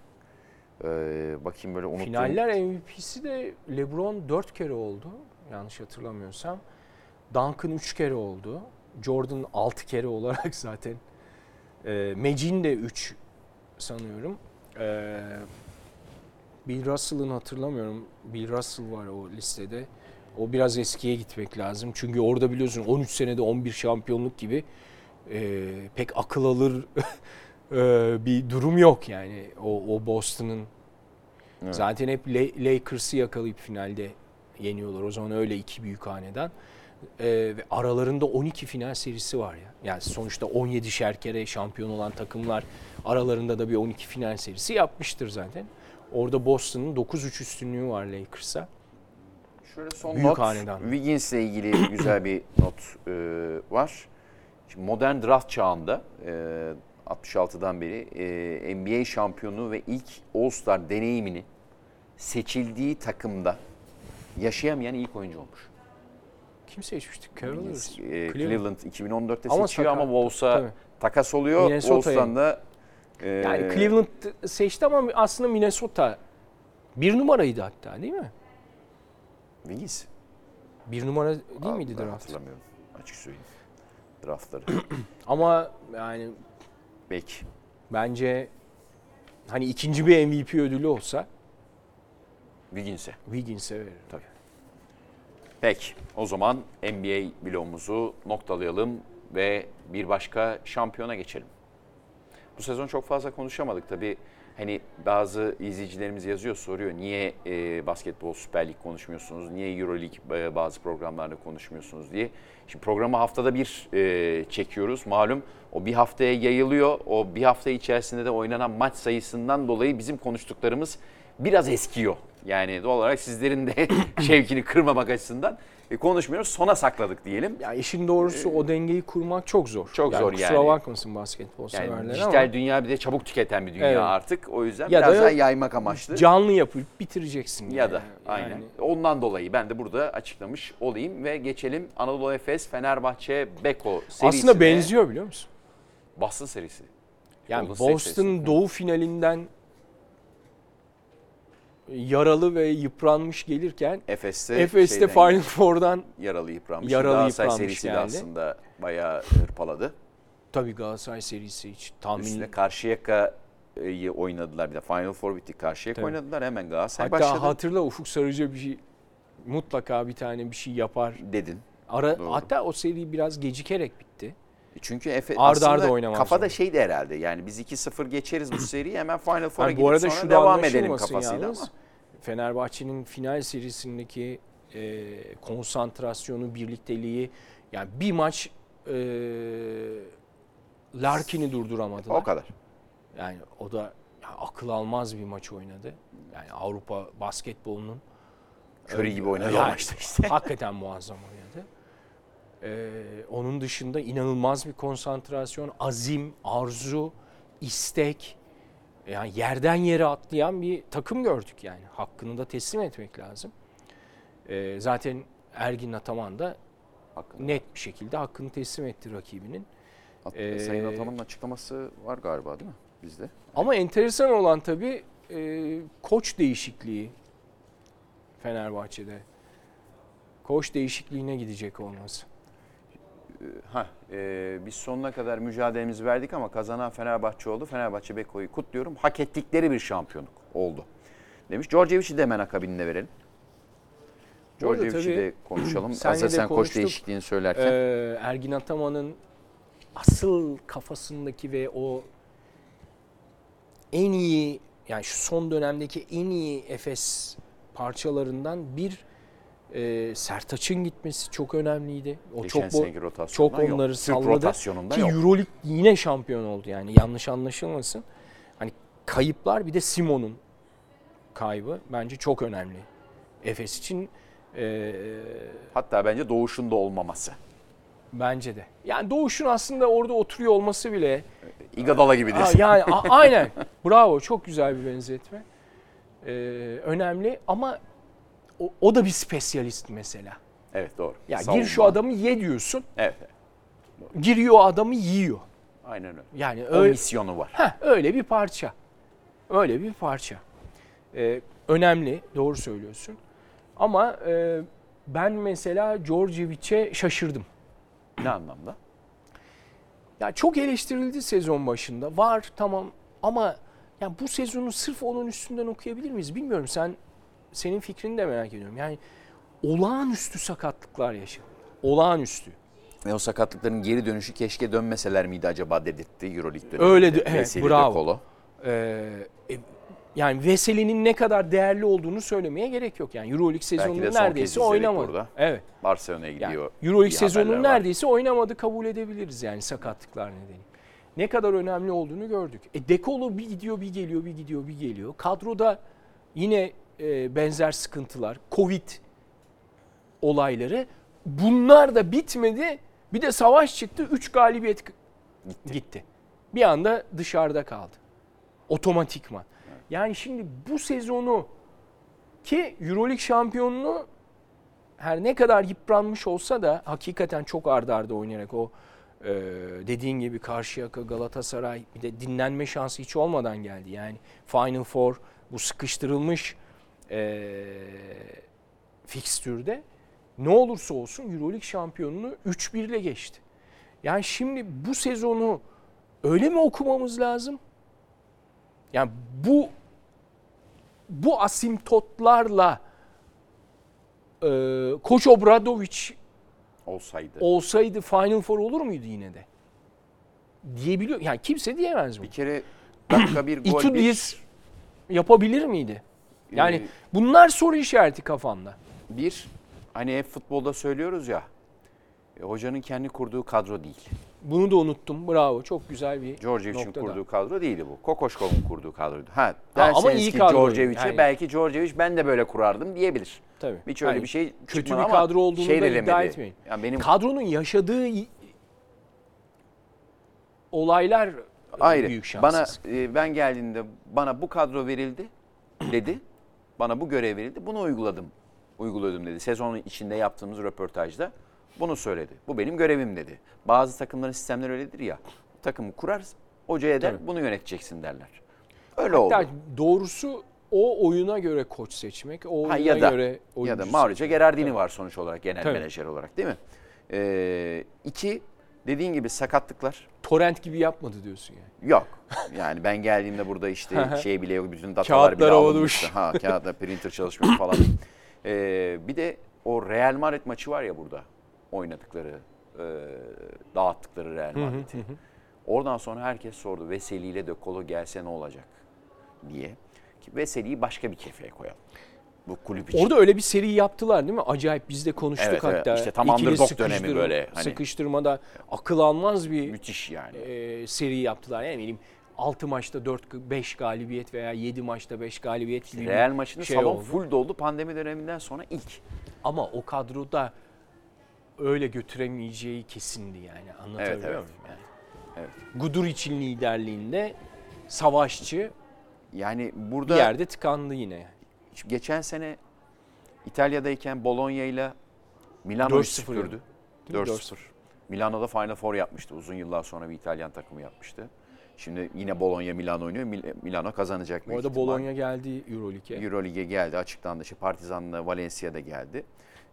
Ee, bakayım böyle unuttuğum. Finaller MVP'si de LeBron 4 kere oldu. Yanlış hatırlamıyorsam. Duncan 3 kere oldu. Jordan 6 kere olarak zaten. E, Magic'in de 3 sanıyorum. E, Bill Russell'ın hatırlamıyorum. Bill Russell var o listede. O biraz eskiye gitmek lazım. Çünkü orada biliyorsun 13 senede 11 şampiyonluk gibi e, pek akıl alır e, bir durum yok yani. O, o Boston'ın Evet. Zaten hep La- Lakers'ı yakalayıp finalde yeniyorlar. O zaman öyle iki büyük haneden. Ee, ve aralarında 12 final serisi var ya. Yani sonuçta 17 kere şampiyon olan takımlar aralarında da bir 12 final serisi yapmıştır zaten. Orada Boston'ın 9-3 üstünlüğü var Lakers'a. Şöyle son Büyük not. hanedan. Wiggins'le ilgili güzel bir not e, var. Şimdi modern draft çağında e, 66'dan beri e, NBA şampiyonu ve ilk All-Star deneyimini seçildiği takımda yaşayamayan ilk oyuncu olmuş. Kim seçmiştik? Cavaliers. E, Cleveland. Cleveland 2014'te Ama seçiyor taka- ama Wolves'a takas oluyor. Wolves'tan da e, Yani Cleveland seçti ama aslında Minnesota bir numaraydı hatta değil mi? Wiggins. Bir numara değil Aa, miydi draft? Hatırlamıyorum. Açık söyleyeyim. Draftları. Ama yani Belki. bence hani ikinci bir MVP ödülü olsa Wiggins'e. Wiggins'e veririm. Tabii. Peki o zaman NBA bloğumuzu noktalayalım ve bir başka şampiyona geçelim. Bu sezon çok fazla konuşamadık tabii. Hani bazı izleyicilerimiz yazıyor soruyor niye e, basketbol Süper Lig konuşmuyorsunuz, niye Euroleague e, bazı programlarda konuşmuyorsunuz diye. Şimdi programı haftada bir e, çekiyoruz malum o bir haftaya yayılıyor. O bir hafta içerisinde de oynanan maç sayısından dolayı bizim konuştuklarımız biraz eskiyor. Yani doğal olarak sizlerin de şevkini kırmamak açısından konuşmuyoruz. Sona sakladık diyelim. Ya işin doğrusu o dengeyi kurmak çok zor. Çok zor kusura yani. bakmasın basketbol Yani severler dijital ama dünya bir de çabuk tüketen bir dünya Evet. artık. O yüzden Ya biraz da daha yaymak amaçlı. canlı yapıp bitireceksin. ya yani. da aynen. Yani Ondan dolayı ben de burada açıklamış olayım ve geçelim Anadolu Efes Fenerbahçe Beko serisine. aslında benziyor biliyor musun? Boston serisi. Yani Golden Boston doğu finalinden yaralı ve yıpranmış gelirken Efes'te, Efes'te Final Four'dan yaralı yıpranmış. Yaralı Galatasaray yıpranmış serisi de geldi. aslında bayağı hırpaladı. tabii Galatasaray serisi hiç tahmin Üstüne Karşıyaka oynadılar. Bir de Final Four bitti. Karşıya Tabii. oynadılar. Hemen Galatasaray Hatta başladı. hatırla Ufuk Sarıca bir şey mutlaka bir tane bir şey yapar. dedin. Ara, Doğru. hatta o seri biraz gecikerek bitti. Çünkü Efe Arda aslında arda kafada şeydi herhalde. Yani biz 2-0 geçeriz bu seriyi hemen Final Four'a Yani gidip bu arada sonra devam edelim kafasıydı yalnız. ama. Fenerbahçe'nin final serisindeki e, konsantrasyonu, birlikteliği yani bir maç e, Larkin'i durduramadılar. O kadar. Yani o da ya akıl almaz bir maç oynadı. Yani Avrupa basketbolunun Curry gibi oynadı Yani maçta işte. hakikaten muazzam oynadı. Ee, onun dışında inanılmaz bir konsantrasyon, azim, arzu, istek. Yani yerden yere atlayan bir takım gördük yani. Hakkını da teslim etmek lazım. Ee, zaten Ergin Ataman da Hakkında. net bir şekilde hakkını teslim etti rakibinin. At- Ee, Sayın Ataman'ın açıklaması var galiba değil mi bizde? Ama enteresan olan tabii e, koç değişikliği Fenerbahçe'de. Koç değişikliğine gidecek olması. Ha, e, biz sonuna kadar mücadelemizi verdik ama kazanan Fenerbahçe oldu. Fenerbahçe Beko'yu kutluyorum. Hak ettikleri bir şampiyonluk oldu. Demiş. Djordjevic'i de hemen akabinde verelim. Tabii de konuşalım. sen koç değişikliğini söylerken. Ee, Ergin Ataman'ın asıl kafasındaki ve o en iyi yani şu son dönemdeki en iyi Efes parçalarından bir e, Sertaç'ın gitmesi çok önemliydi. O Geçen çok bo- çok yok. onları Türk salladı. Ki yok. Euroleague yine şampiyon oldu yani yanlış anlaşılmasın. Hani kayıplar bir de Simon'un kaybı bence çok önemli. Efes için e, Hatta bence doğuşunda olmaması. bence de. Yani Doğuş'un aslında orada oturuyor olması bile İgadala gibi diyorsun. yani aynen. Bravo. Çok güzel bir benzetme. Ee, önemli ama o, o da bir spesyalist mesela. Evet doğru. Ya Savunma. gir şu adamı ye diyorsun. Evet. evet. Giriyor adamı yiyor. Aynen öyle. Yani O öyle misyonu var. Heh, öyle bir parça. Öyle bir parça. Ee, önemli. Doğru söylüyorsun. Ama e, ben mesela Djordjevic'e şaşırdım. Ne anlamda? Ya çok eleştirildi sezon başında. Var tamam ama ya bu sezonu sırf onun üstünden okuyabilir miyiz bilmiyorum. Sen senin fikrini de merak ediyorum. Yani olağanüstü sakatlıklar yaşadı. Olağanüstü. Ve o sakatlıkların geri dönüşü keşke dönmeseler miydi acaba dedirtti Euroleague döneminde. Öyle de- evet, Veseli bravo. Kolo. Ee, e, yani Veseli'nin ne kadar değerli olduğunu söylemeye gerek yok. Yani Euroleague sezonunu neredeyse oynamadı. burada. Evet. Barcelona'ya Yani gidiyor. Euroleague diye sezonunu neredeyse oynamadı kabul edebiliriz yani sakatlıklar nedeniyle. Ne kadar önemli olduğunu gördük. E Dekolo bir gidiyor bir geliyor bir gidiyor bir geliyor. Kadroda yine e, benzer sıkıntılar, Covid olayları. Bunlar da bitmedi. Bir de savaş çıktı. 3 galibiyet k- gitti. Bir anda dışarıda kaldı. Otomatikman. Yani şimdi bu sezonu ki Euroleague şampiyonluğu her ne kadar yıpranmış olsa da hakikaten çok ardarda arda oynayarak o e, dediğin gibi Karşıyaka, Galatasaray bir de dinlenme şansı hiç olmadan geldi. Yani Final Four bu sıkıştırılmış e, fikstürde ne olursa olsun Euroleague şampiyonunu 3-1 ile geçti. Yani şimdi bu sezonu öyle mi okumamız lazım? Yani bu bu asimptotlarla e, Koç Obradovic Olsaydı. olsaydı Final Four olur muydu yine de? Diyebiliyor. Yani kimse diyemez bunu. Bir kere dakika bir gol İtu bir. bir yapabilir miydi? Yani Ee, bunlar soru işareti kafamda. bir hani hep futbolda söylüyoruz ya. e, hocanın kendi kurduğu kadro değil. Bunu da unuttum. Bravo. Çok güzel bir Djordjevic'in kurduğu kadro değildi bu. Kokoşkov'un kurduğu kadroydu. Ha, ama derseniz iyi ki. Djordjevic'e Yani- belki Djordjevic ben de böyle kurardım diyebilir. Tabii. Hiç öyle Yani bir şey kötü bir ama kadro olduğunu şey da iddia demedi. etmeyin. Yani benim Kadronun yaşadığı olaylar ayrı. büyük Bana şanssız. e, ben geldiğinde bana bu kadro verildi dedi. Bana bu görev verildi. Bunu uyguladım. Uyguladım dedi. Sezonun içinde yaptığımız röportajda bunu söyledi. Bu benim görevim dedi. Bazı takımların sistemleri öyledir ya. Takımı kurarsın. Hocaya der Tabii. bunu yöneteceksin derler. Öyle oldu. Hatta doğrusu o oyuna göre koç seçmek, o oyuna Ha, ya da göre ya oyuncu da Mauricio. Gerardini Tabii. var sonuç olarak genel Tabii. menajer olarak değil mi? Ee, iki dediğin gibi sakatlıklar. torrent gibi yapmadı diyorsun yani. Yok. Yani ben geldiğimde burada işte şey bile yok. Bütün datalar Kağıtlar bile alınmıştı. Ha kağıtlar printer çalışmıyor falan. Ee, bir de o Real Madrid maçı var ya burada. Oynadıkları, e, dağıttıkları Real Madrid'i. Oradan sonra herkes sordu. Veseli ile De Colo gelse ne olacak diye. Ki Veseli'yi başka bir kefeye koyalım. Bu kulüp için. Orada öyle bir seri yaptılar değil mi? Acayip biz de konuştuk Evet, evet. hatta. İşte tam underdog dönemi böyle, hani- Sıkıştırmada akıl almaz bir müthiş yani. e, seri yaptılar. Yani benim 6 maçta 4 5 galibiyet veya 7 maçta 5 galibiyet gibi bir Real maçında şey salon oldu. full doldu pandemi döneminden sonra ilk. Ama o kadroda öyle götüremeyeceği kesindi yani. Anlatabiliyor Evet, evet. muyum? Yani. Evet. Gudur için liderliğinde savaşçı Yani bir burada yerde tıkandı yine. Geçen sene İtalya'dayken Bologna ile Milano'yu 4-0 süpürdü. Değil mi? 4-0. Milano'da Final Four yapmıştı. Uzun yıllar sonra bir İtalyan takımı yapmıştı. Şimdi yine Bologna Milano oynuyor. Mil- Milano kazanacak Bu arada. Bologna geldi Euroleague'e. Euroleague'e geldi açıklandı. İşte Partizan'la Valencia'da geldi.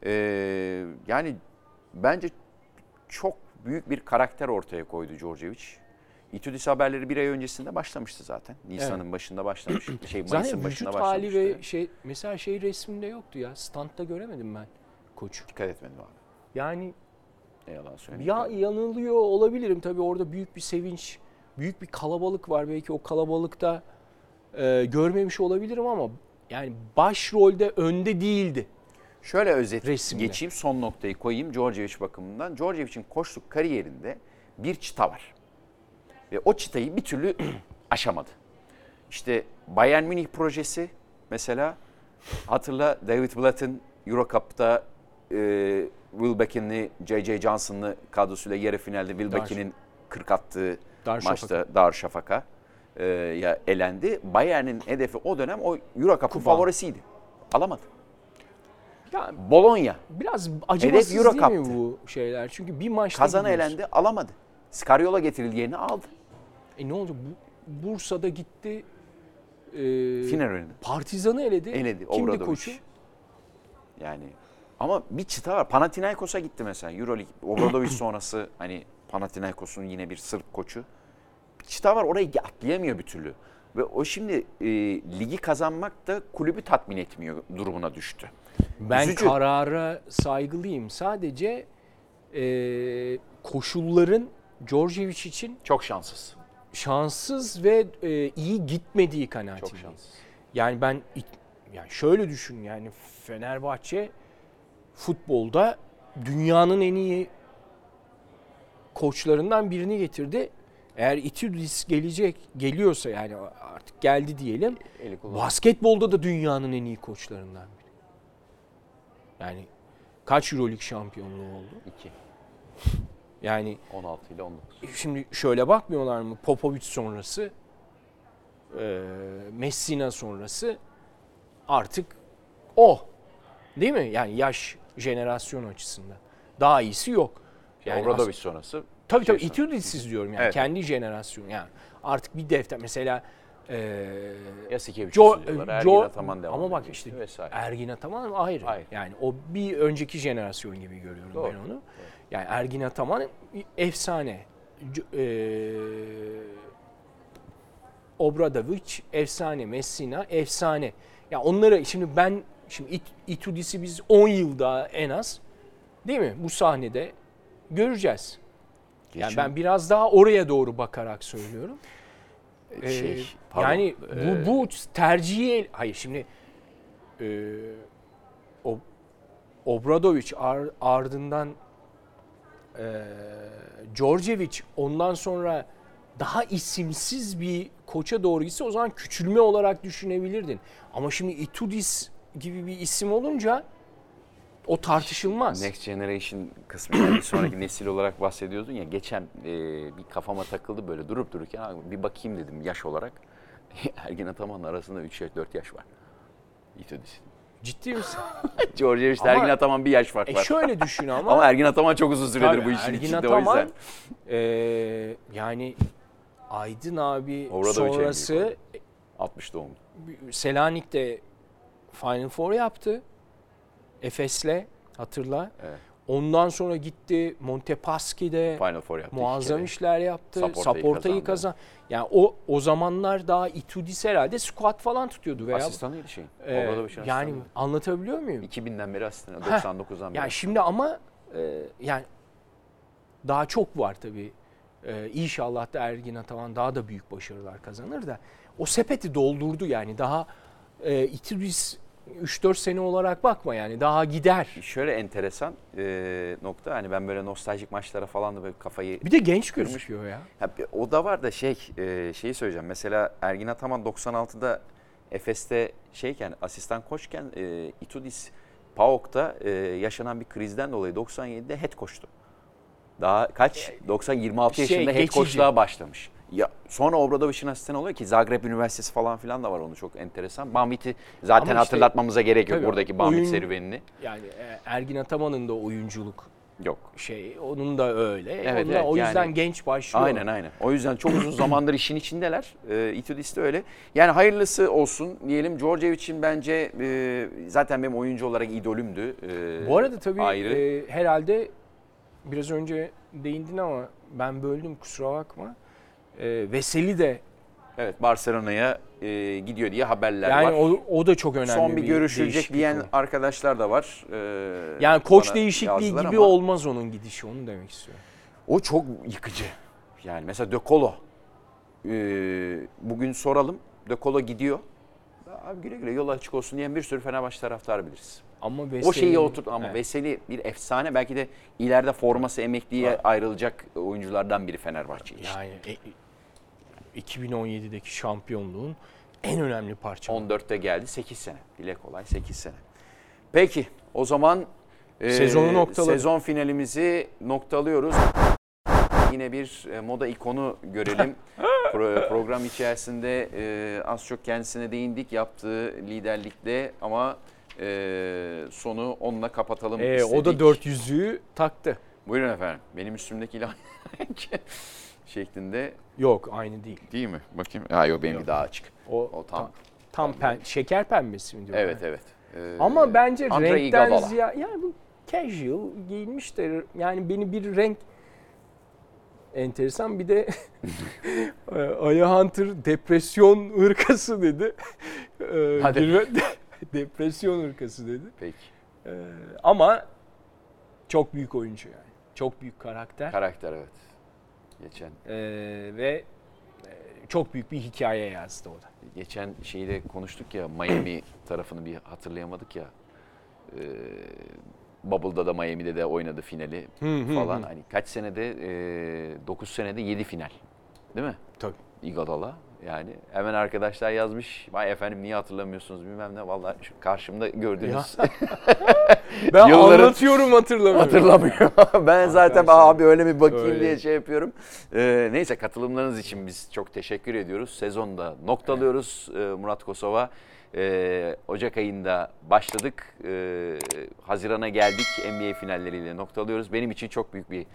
Ee, yani bence çok büyük bir karakter ortaya koydu Djordjevic. İtudis haberleri bir ay öncesinde başlamıştı zaten. Nisan'ın başında başlamış. Şey, Mayıs'ın Zaten başında vücut hali başlamıştı. ve şey mesela şey resminde yoktu ya. Standta göremedim ben koçu. Dikkat etmedim abi. Yani Ne yalan söyleyeyim. ya yanılıyor olabilirim tabii orada büyük bir sevinç, büyük bir kalabalık var. Belki o kalabalıkta e, görmemiş olabilirim ama yani başrolde önde değildi. Şöyle özet Resimde. geçeyim son noktayı koyayım Djordjevic bakımından. Djordjevic'in koçluk kariyerinde bir çıta var. Ve o çıtayı bir türlü aşamadı. İşte Bayern Münih projesi mesela hatırla David Blatt'ın Euro Cup'ta e, Wilbeck'inli, J.J. Johnson'lı kadrosuyla yarı finalde Wilbeck'in 40 attığı Darüşşafaka. maçta Darüşşafaka e, ya elendi. Bayern'in hedefi o dönem o Euro Cup'ın favorisiydi. Alamadı. Ya Bologna biraz acımasız Euro değil mi bu şeyler? Çünkü bir maçta kazana gidiyorsun. elendi alamadı. Scariola getirildi yerine aldı. E ne oldu? Bu- Bursa'da gitti. E, Final önünde. Partizan'ı eledi. Eledi. Kimdi Obradovic. koçu? Yani ama bir çıta var. Panathinaikos'a gitti mesela. Euroleague Obradovic sonrası hani Panathinaikos'un yine bir Sırp koçu. Bir çıta var orayı atlayamıyor bir türlü. Ve o şimdi e, ligi kazanmak da kulübü tatmin etmiyor durumuna düştü. Ben Üzücü. karara saygılıyım. Sadece e, koşulların Djordjevic için Çok şanssız. Şanssız ve e, iyi gitmediği kanaatindeyim. Çok şanssız. Yani ben yani şöyle düşün yani Fenerbahçe futbolda dünyanın en iyi koçlarından birini getirdi. Eğer Itudis gelecek geliyorsa yani artık geldi diyelim. Basketbolda da dünyanın en iyi koçlarından biri. Yani kaç Euroleague şampiyonluğu oldu? 2. Yani 16 ile 19. şimdi şöyle bakmıyorlar mı? Popovic sonrası, e, Messina sonrası artık o. Değil mi? Yani yaş jenerasyon açısından. Daha iyisi yok. Yani Obradovic as- sonrası. Tabii tabii şey Itudis'iz diyorum yani Evet. kendi jenerasyon yani artık bir defter mesela e, Yasikevicius'u Jo, diyorlar. Jo- Ergin Ataman devam ama bak işte vesaire. Ergin Ataman ayrı. Ayrı. Yani o bir önceki jenerasyon gibi görüyorum Doğru, ben onu. Yani Ergin Ataman efsane. Eee Obradovic efsane, Messina efsane. Ya onları şimdi ben şimdi It- Itudis'i biz 10 yılda en az değil mi bu sahnede göreceğiz. Yani Geçen- ben biraz daha oraya doğru bakarak söylüyorum. Ee, şey, pardon, yani ee, bu bu tercihi hayır şimdi e, o Obradovic ar- ardından e, Djordjevic ondan sonra daha isimsiz bir koça doğru gitse o zaman küçülme olarak düşünebilirdin. Ama şimdi Itudis gibi bir isim olunca o tartışılmaz. Next Generation kısmı bir sonraki nesil olarak bahsediyordun ya geçen e, bir kafama takıldı böyle durup dururken "Abi bir bakayım dedim yaş olarak. Ergin Ataman'la arasında 3 yaş 4 yaş var. İtudis. Ciddi misin? Djordjevic'le Ama- Ergin Ataman bir yaş fark E var. şöyle düşün ama. Ama Ergin Ataman çok uzun süredir Tabii, bu işin Ergin içinde o Ataman, yüzden. e, yani Aydın abi en sonrası büyük 60 doğumlu. Selanik'te Final Four yaptı. Efes'le hatırla. Evet. Ondan sonra gitti Montepaschi'de Final Four yaptı. muazzam işler yaptı. Saporta'yı Saporta'yı kazandı. kazan. Yani o o zamanlar daha Itudis herhalde squat falan tutuyordu veya Asistanıydı. Ee, Obradoviç'in yani asistanıydı. anlatabiliyor muyum? 2000'den beri asistanı. Heh. 99'dan beri. Yani şimdi ama e, yani daha çok var tabii. E, inşallah da Ergin Ataman daha da büyük başarılar kazanır da o sepeti doldurdu yani daha e, Itudis 3-4 sene olarak bakma yani daha gider. Şöyle enteresan e, nokta hani ben böyle nostaljik maçlara falan da böyle kafayı Bir de genç gözüküyor ya. Bir- o da var da şey e, şeyi söyleyeceğim. Mesela Ergin Ataman 96'da Efes'te şeyken asistan koçken e, Itudis PAOK'ta e, yaşanan bir krizden dolayı 97'de head coach'tu. Daha kaç? 90 26 şey, yaşında head geçici. coach'luğa başlamış. Ya sonra Obradoviç'in asistanı oluyor ki Zagreb Üniversitesi falan filan da var onu çok enteresan. Bambit'i zaten işte- hatırlatmamıza gerek yok buradaki Bambit oyun- serüvenini. Yani e, Ergin Ataman'ın da oyunculuk Yok. şey onun da öyle. Evet, Onun da- evet, o yüzden yani- genç başlıyor. Aynen aynen. O yüzden çok uzun zamandır işin içindeler. E, Itudis de öyle. Yani hayırlısı olsun diyelim. Djordjevic'in bence e, zaten benim oyuncu olarak idolümdü. E, Bu arada tabii ayrı. e, herhalde biraz önce değindin ama ben böldüm kusura bakma. E, Veseli de Evet Barcelona'ya e, gidiyor diye haberler yani var. o, o da çok önemli Son bir görüşülecek değişiklik diyen o. arkadaşlar da var. E, Yani koç değişikliği gibi ama olmaz onun gidişi onu demek istiyorum. O çok yıkıcı. Yani mesela De Colo. E, bugün soralım. De Colo gidiyor. Abi güle güle yol açık olsun diyen bir sürü Fenerbahçe taraftarı biliriz. Ama Veseli, O şeyi oturttu ama Evet. Veseli bir efsane belki de ileride forması emekliye ayrılacak oyunculardan biri Fenerbahçe için. Yani e, 2017'deki şampiyonluğun en önemli parçası. 14'te geldi 8 sene. Dile kolay 8 sene. Peki o zaman e, Sezonu noktaladık. Sezon finalimizi noktalıyoruz. Yine bir e, moda ikonu görelim. Pro- program içerisinde e, az çok kendisine değindik yaptığı liderlikle ama sonu onunla kapatalım E, istedik. o da 400'lüğü taktı. Buyurun efendim. Benim üstümdeki ilan şeklinde Yok aynı değil. değil mi? Bakayım. Ha yok benimki Yok. daha açık. O, O tam. tam pen, şeker pembesi mi diyorlar? Evet evet. Ee, Ama bence Andrei renkten ziyade yani bu casual giyinmiş de yani beni bir renk enteresan bir de Aya Hunter depresyon hırkası dedi. E, Hadi. depresyon hırkası dedi. Peki. E, ama çok büyük oyuncu yani. Çok büyük karakter. Karakter evet. Geçen E, ve e, çok büyük bir hikaye yazdı o da. geçen şeyi de konuştuk ya Miami tarafını bir hatırlayamadık ya. Ee, Bubble'da da Miami'de de oynadı finali falan. Hani kaç senede? E, 9 senede 7 final. Değil mi? Tabii. Iguodala. Yani hemen arkadaşlar yazmış. Vay efendim niye hatırlamıyorsunuz bilmem ne. Vallahi şu karşımda gördünüz. Ben Yılların- anlatıyorum hatırlamıyorum. Hatırlamıyor. ben zaten Arkadaşlar, abi öyle bir bakayım öyle. diye şey yapıyorum. Ee, neyse katılımlarınız için biz çok teşekkür ediyoruz. Sezonda noktalıyoruz Ee, Murat Kosova. Ee, Ocak ayında başladık. Ee, Haziran'a geldik. NBA finalleriyle noktalıyoruz. Benim için çok büyük bir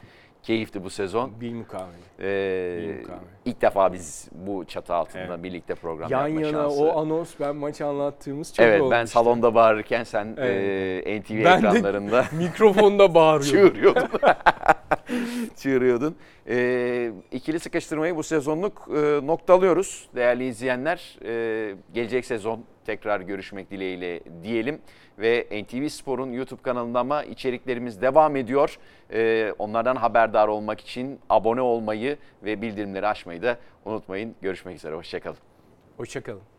keyifti bu sezon. Bil mukavele. Ee, ilk defa biz bu çatı altında Evet. birlikte program Yan yapma yana şansı. o anons ben maçı anlattığımız çok evet ben olmuştu. salonda bağırırken sen Evet. e, NTV Ben ekranlarında mikrofonda bağırıyorum. çığırıyordun. Çığırıyordun. Ee, ikili sıkıştırmayı bu sezonluk e, noktalıyoruz. Değerli izleyenler, e, gelecek sezon tekrar görüşmek dileğiyle diyelim. Ve NTV Spor'un YouTube kanalında ama içeriklerimiz devam ediyor. Ee, onlardan haberdar olmak için abone olmayı ve bildirimleri açmayı da unutmayın. Görüşmek üzere, hoşçakalın. Hoşçakalın.